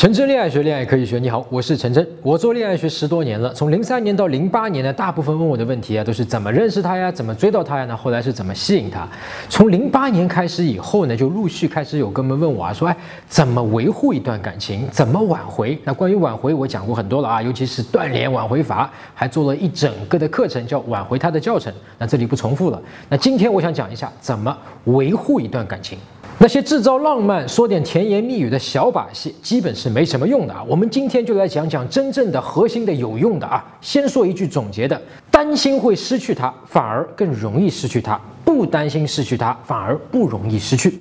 陈真恋爱学，恋爱可以学。你好，我是陈真，我做恋爱学十多年了。从零三年到零八年呢，大部分问我的问题啊，都是怎么认识他呀，怎么追到他呀？那后来是怎么吸引他？从零八年开始以后呢，就陆续开始有哥们问我啊，说哎，怎么维护一段感情？怎么挽回？那关于挽回，我讲过很多了啊，尤其是断联挽回法，还做了一整个的课程，叫挽回他的教程。那这里不重复了。那今天我想讲一下，怎么维护一段感情。那些制造浪漫、说点甜言蜜语的小把戏，基本是没什么用的啊。我们今天就来讲讲真正的核心的有用的啊。先说一句总结的：担心会失去他，反而更容易失去他；不担心失去他，反而不容易失去。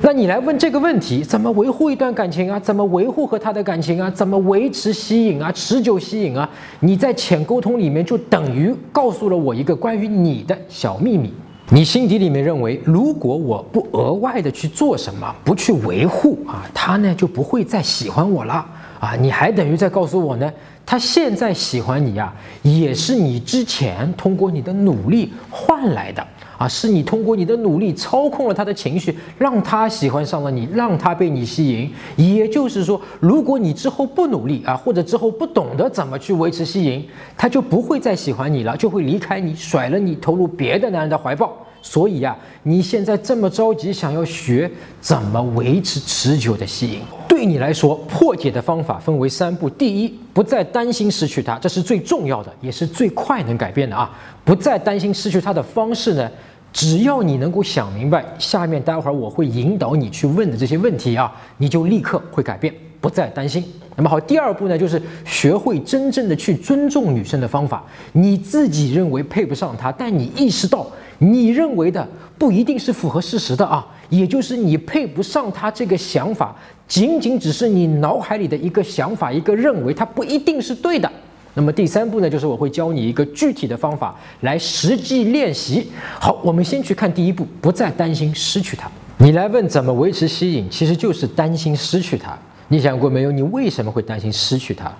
那你来问这个问题：怎么维护一段感情啊？怎么维护和他的感情啊？怎么维持吸引啊？持久吸引啊？你在浅沟通里面就等于告诉了我一个关于你的小秘密。你心底里面认为，如果我不额外的去做什么，不去维护啊，他呢就不会再喜欢我了啊。你还等于在告诉我呢，他现在喜欢你呀，也是你之前通过你的努力换来的啊，是你通过你的努力操控了他的情绪，让他喜欢上了你，让他被你吸引。也就是说，如果你之后不努力啊，或者之后不懂得怎么去维持吸引，他就不会再喜欢你了，就会离开你，甩了你，投入别的男人的怀抱。所以呀，你现在这么着急想要学怎么维持持久的吸引，对你来说破解的方法分为三步：第一，不再担心失去他，这是最重要的，也是最快能改变的啊！不再担心失去他的方式呢，只要你能够想明白下面待会儿我会引导你去问的这些问题啊，你就立刻会改变，不再担心。那么好，第二步呢，就是学会真正的去尊重女生的方法。你自己认为配不上她，但你意识到。你认为的不一定是符合事实的啊，也就是你配不上他这个想法，仅仅只是你脑海里的一个想法，一个认为，它不一定是对的。那么第三步呢，就是我会教你一个具体的方法来实际练习。好，我们先去看第一步，不再担心失去他。你来问怎么维持吸引，其实就是担心失去他。你想过没有？你为什么会担心失去他？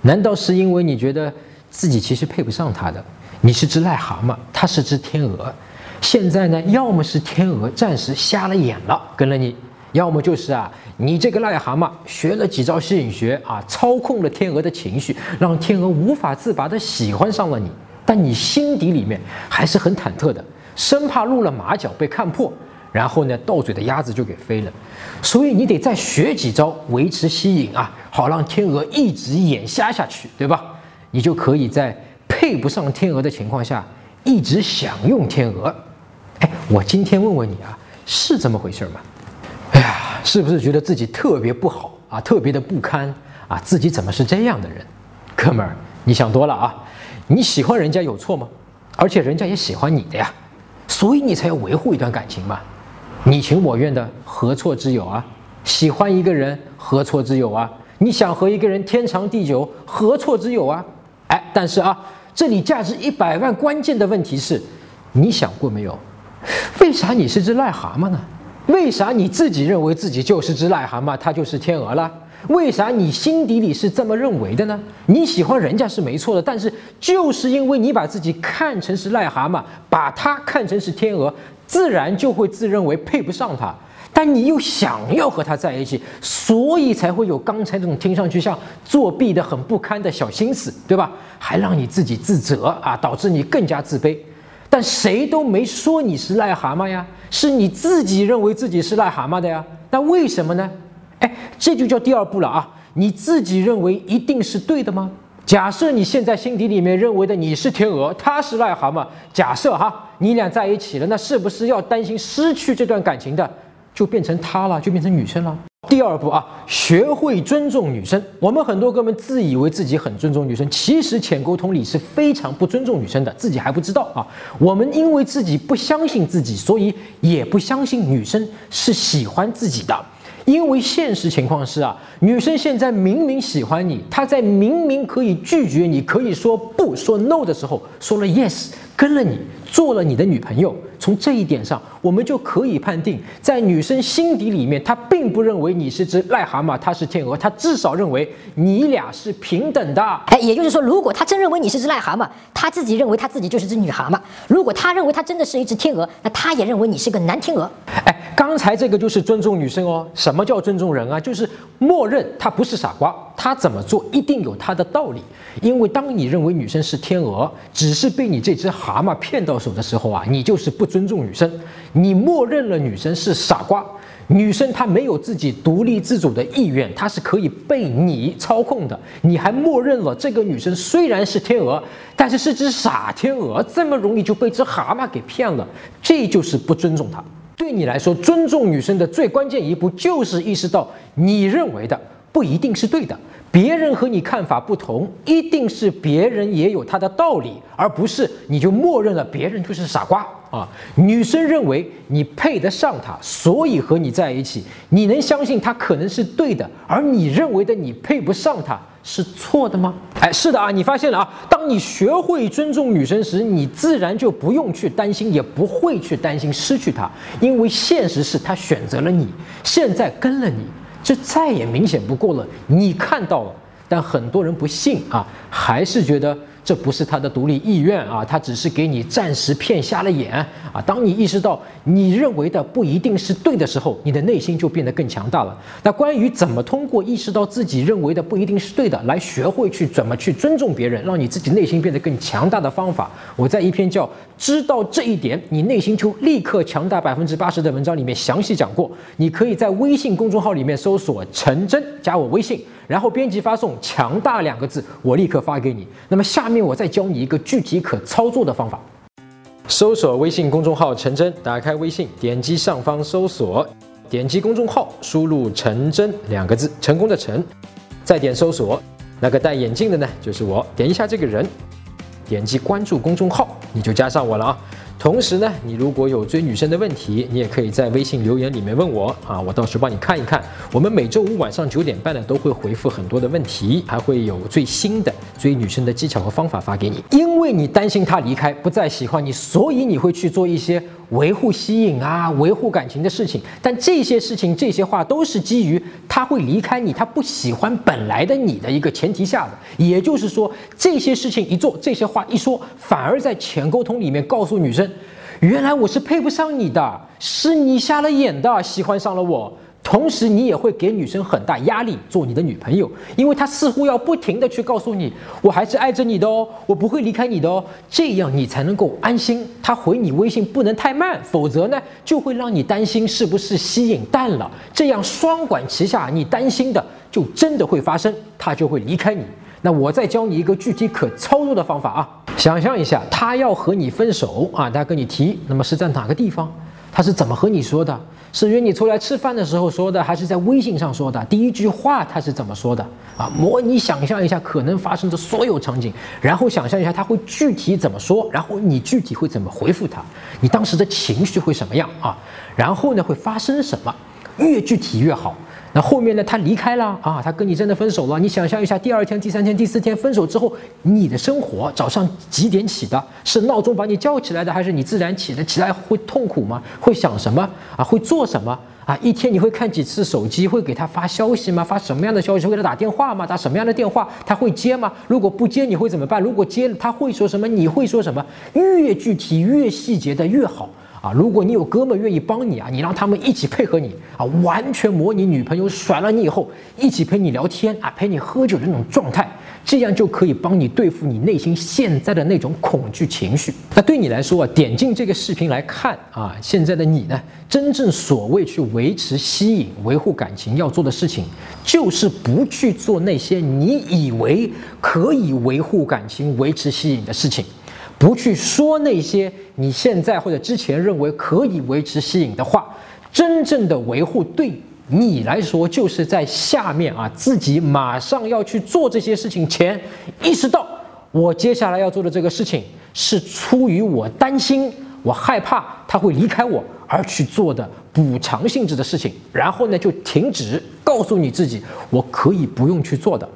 难道是因为你觉得自己其实配不上他的？你是只癞蛤蟆，他是只天鹅。现在呢，要么是天鹅暂时瞎了眼了跟了你，要么就是啊，你这个癞蛤蟆学了几招吸引学啊，操控了天鹅的情绪，让天鹅无法自拔的喜欢上了你。但你心底里面还是很忐忑的，生怕露了马脚被看破，然后呢，到嘴的鸭子就给飞了。所以你得再学几招维持吸引啊，好让天鹅一直眼瞎下去，对吧？你就可以在配不上天鹅的情况下，一直享用天鹅。我今天问问你啊，是这么回事吗？哎呀，是不是觉得自己特别不好啊，特别的不堪啊？自己怎么是这样的人？哥们儿，你想多了啊！你喜欢人家有错吗？而且人家也喜欢你的呀，所以你才要维护一段感情嘛。你情我愿的何错之有啊？喜欢一个人何错之有啊？你想和一个人天长地久何错之有啊？哎，但是啊，这里价值一百万关键的问题是，你想过没有？为啥你是只癞蛤蟆呢？为啥你自己认为自己就是只癞蛤蟆，他就是天鹅了？为啥你心底里是这么认为的呢？你喜欢人家是没错的，但是就是因为你把自己看成是癞蛤蟆，把他看成是天鹅，自然就会自认为配不上他。但你又想要和他在一起，所以才会有刚才这种听上去像作弊的很不堪的小心思，对吧？还让你自己自责啊，导致你更加自卑。但谁都没说你是癞蛤蟆呀，是你自己认为自己是癞蛤蟆的呀。那为什么呢？哎，这就叫第二步了啊！你自己认为一定是对的吗？假设你现在心底里面认为的你是天鹅，他是癞蛤蟆。假设哈，你俩在一起了，那是不是要担心失去这段感情的，就变成他了，就变成女生了？第二步啊，学会尊重女生。我们很多哥们自以为自己很尊重女生，其实浅沟通里是非常不尊重女生的，自己还不知道啊。我们因为自己不相信自己，所以也不相信女生是喜欢自己的。因为现实情况是啊，女生现在明明喜欢你，她在明明可以拒绝你，可以说不说 no 的时候，说了 yes，跟了你，做了你的女朋友。从这一点上，我们就可以判定，在女生心底里面，她并不认为你是只癞蛤蟆，她是天鹅，她至少认为你俩是平等的。哎，也就是说，如果她真认为你是只癞蛤蟆，她自己认为她自己就是只女蛤蟆；如果她认为她真的是一只天鹅，那她也认为你是个男天鹅。哎。刚才这个就是尊重女生哦。什么叫尊重人啊？就是默认她不是傻瓜，她怎么做一定有她的道理。因为当你认为女生是天鹅，只是被你这只蛤蟆骗到手的时候啊，你就是不尊重女生。你默认了女生是傻瓜。女生她没有自己独立自主的意愿，她是可以被你操控的。你还默认了这个女生虽然是天鹅，但是是只傻天鹅，这么容易就被只蛤蟆给骗了，这就是不尊重她。对你来说，尊重女生的最关键一步就是意识到你认为的不一定是对的。别人和你看法不同，一定是别人也有他的道理，而不是你就默认了别人就是傻瓜啊！女生认为你配得上她，所以和你在一起，你能相信她可能是对的，而你认为的你配不上她是错的吗？哎，是的啊，你发现了啊！当你学会尊重女生时，你自然就不用去担心，也不会去担心失去她，因为现实是她选择了你，现在跟了你。这再也明显不过了，你看到了，但很多人不信啊，还是觉得。这不是他的独立意愿啊，他只是给你暂时骗瞎了眼啊。当你意识到你认为的不一定是对的时候，你的内心就变得更强大了。那关于怎么通过意识到自己认为的不一定是对的，来学会去怎么去尊重别人，让你自己内心变得更强大的方法，我在一篇叫《知道这一点，你内心就立刻强大百分之八十》的文章里面详细讲过。你可以在微信公众号里面搜索“陈真”，加我微信。然后编辑发送“强大”两个字，我立刻发给你。那么下面我再教你一个具体可操作的方法。搜索微信公众号“陈真”，打开微信，点击上方搜索，点击公众号，输入“陈真”两个字，成功的“陈”，再点搜索。那个戴眼镜的呢，就是我。点一下这个人，点击关注公众号，你就加上我了啊。同时呢，你如果有追女生的问题，你也可以在微信留言里面问我啊，我到时帮你看一看。我们每周五晚上九点半呢，都会回复很多的问题，还会有最新的追女生的技巧和方法发给你。因为你担心她离开，不再喜欢你，所以你会去做一些维护吸引啊、维护感情的事情。但这些事情、这些话都是基于他会离开你，他不喜欢本来的你的一个前提下的。也就是说，这些事情一做，这些话一说，反而在浅沟通里面告诉女生。原来我是配不上你的，是你瞎了眼的，喜欢上了我。同时，你也会给女生很大压力，做你的女朋友，因为她似乎要不停的去告诉你，我还是爱着你的哦，我不会离开你的哦，这样你才能够安心。她回你微信不能太慢，否则呢，就会让你担心是不是吸引淡了。这样双管齐下，你担心的就真的会发生，她就会离开你。那我再教你一个具体可操作的方法啊！想象一下，他要和你分手啊，他跟你提，那么是在哪个地方？他是怎么和你说的？是约你出来吃饭的时候说的，还是在微信上说的？第一句话他是怎么说的？啊，模拟想象一下可能发生的所有场景，然后想象一下他会具体怎么说，然后你具体会怎么回复他？你当时的情绪会什么样啊？然后呢，会发生什么？越具体越好。那后面呢？他离开了啊，他跟你真的分手了。你想象一下，第二天、第三天、第四天分手之后，你的生活早上几点起的？是闹钟把你叫起来的，还是你自然起的？起来会痛苦吗？会想什么啊？会做什么啊？一天你会看几次手机？会给他发消息吗？发什么样的消息？会给他打电话吗？打什么样的电话？他会接吗？如果不接，你会怎么办？如果接，他会说什么？你会说什么？越具体、越细节的越好。啊，如果你有哥们愿意帮你啊，你让他们一起配合你啊，完全模拟女朋友甩了你以后，一起陪你聊天啊，陪你喝酒的那种状态，这样就可以帮你对付你内心现在的那种恐惧情绪。那对你来说啊，点进这个视频来看啊，现在的你呢，真正所谓去维持、吸引、维护感情要做的事情，就是不去做那些你以为可以维护感情、维持吸引的事情。不去说那些你现在或者之前认为可以维持吸引的话，真正的维护对你来说，就是在下面啊，自己马上要去做这些事情前，意识到我接下来要做的这个事情是出于我担心、我害怕他会离开我而去做的补偿性质的事情，然后呢就停止，告诉你自己我可以不用去做的。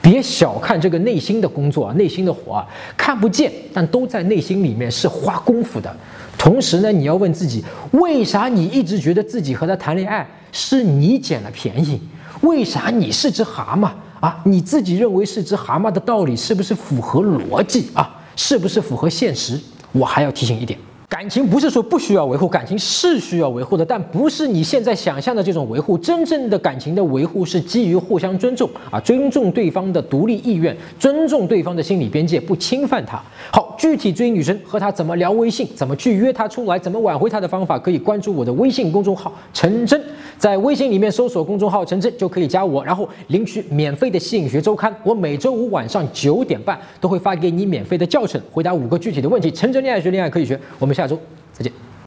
别小看这个内心的工作啊，内心的活啊，看不见，但都在内心里面是花功夫的。同时呢，你要问自己，为啥你一直觉得自己和他谈恋爱是你捡了便宜？为啥你是只蛤蟆啊？你自己认为是只蛤蟆的道理是不是符合逻辑啊？是不是符合现实？我还要提醒一点，感情不是说不需要维护，感情是需要维护的，但不是你现在想象的这种维护。真正的感情的维护是基于互相尊重啊，尊重对方的独立意愿，尊重对方的心理边界，不侵犯他。好，具体追女生和她怎么聊微信，怎么去约她出来，怎么挽回她的方法，可以关注我的微信公众号陈真，在微信里面搜索公众号陈真就可以加我，然后领取免费的吸引学周刊。我每周五晚上九点半都会发给你免费的教程，回答五个具体的问题。陈真恋爱学，恋爱可以学。我们下周再见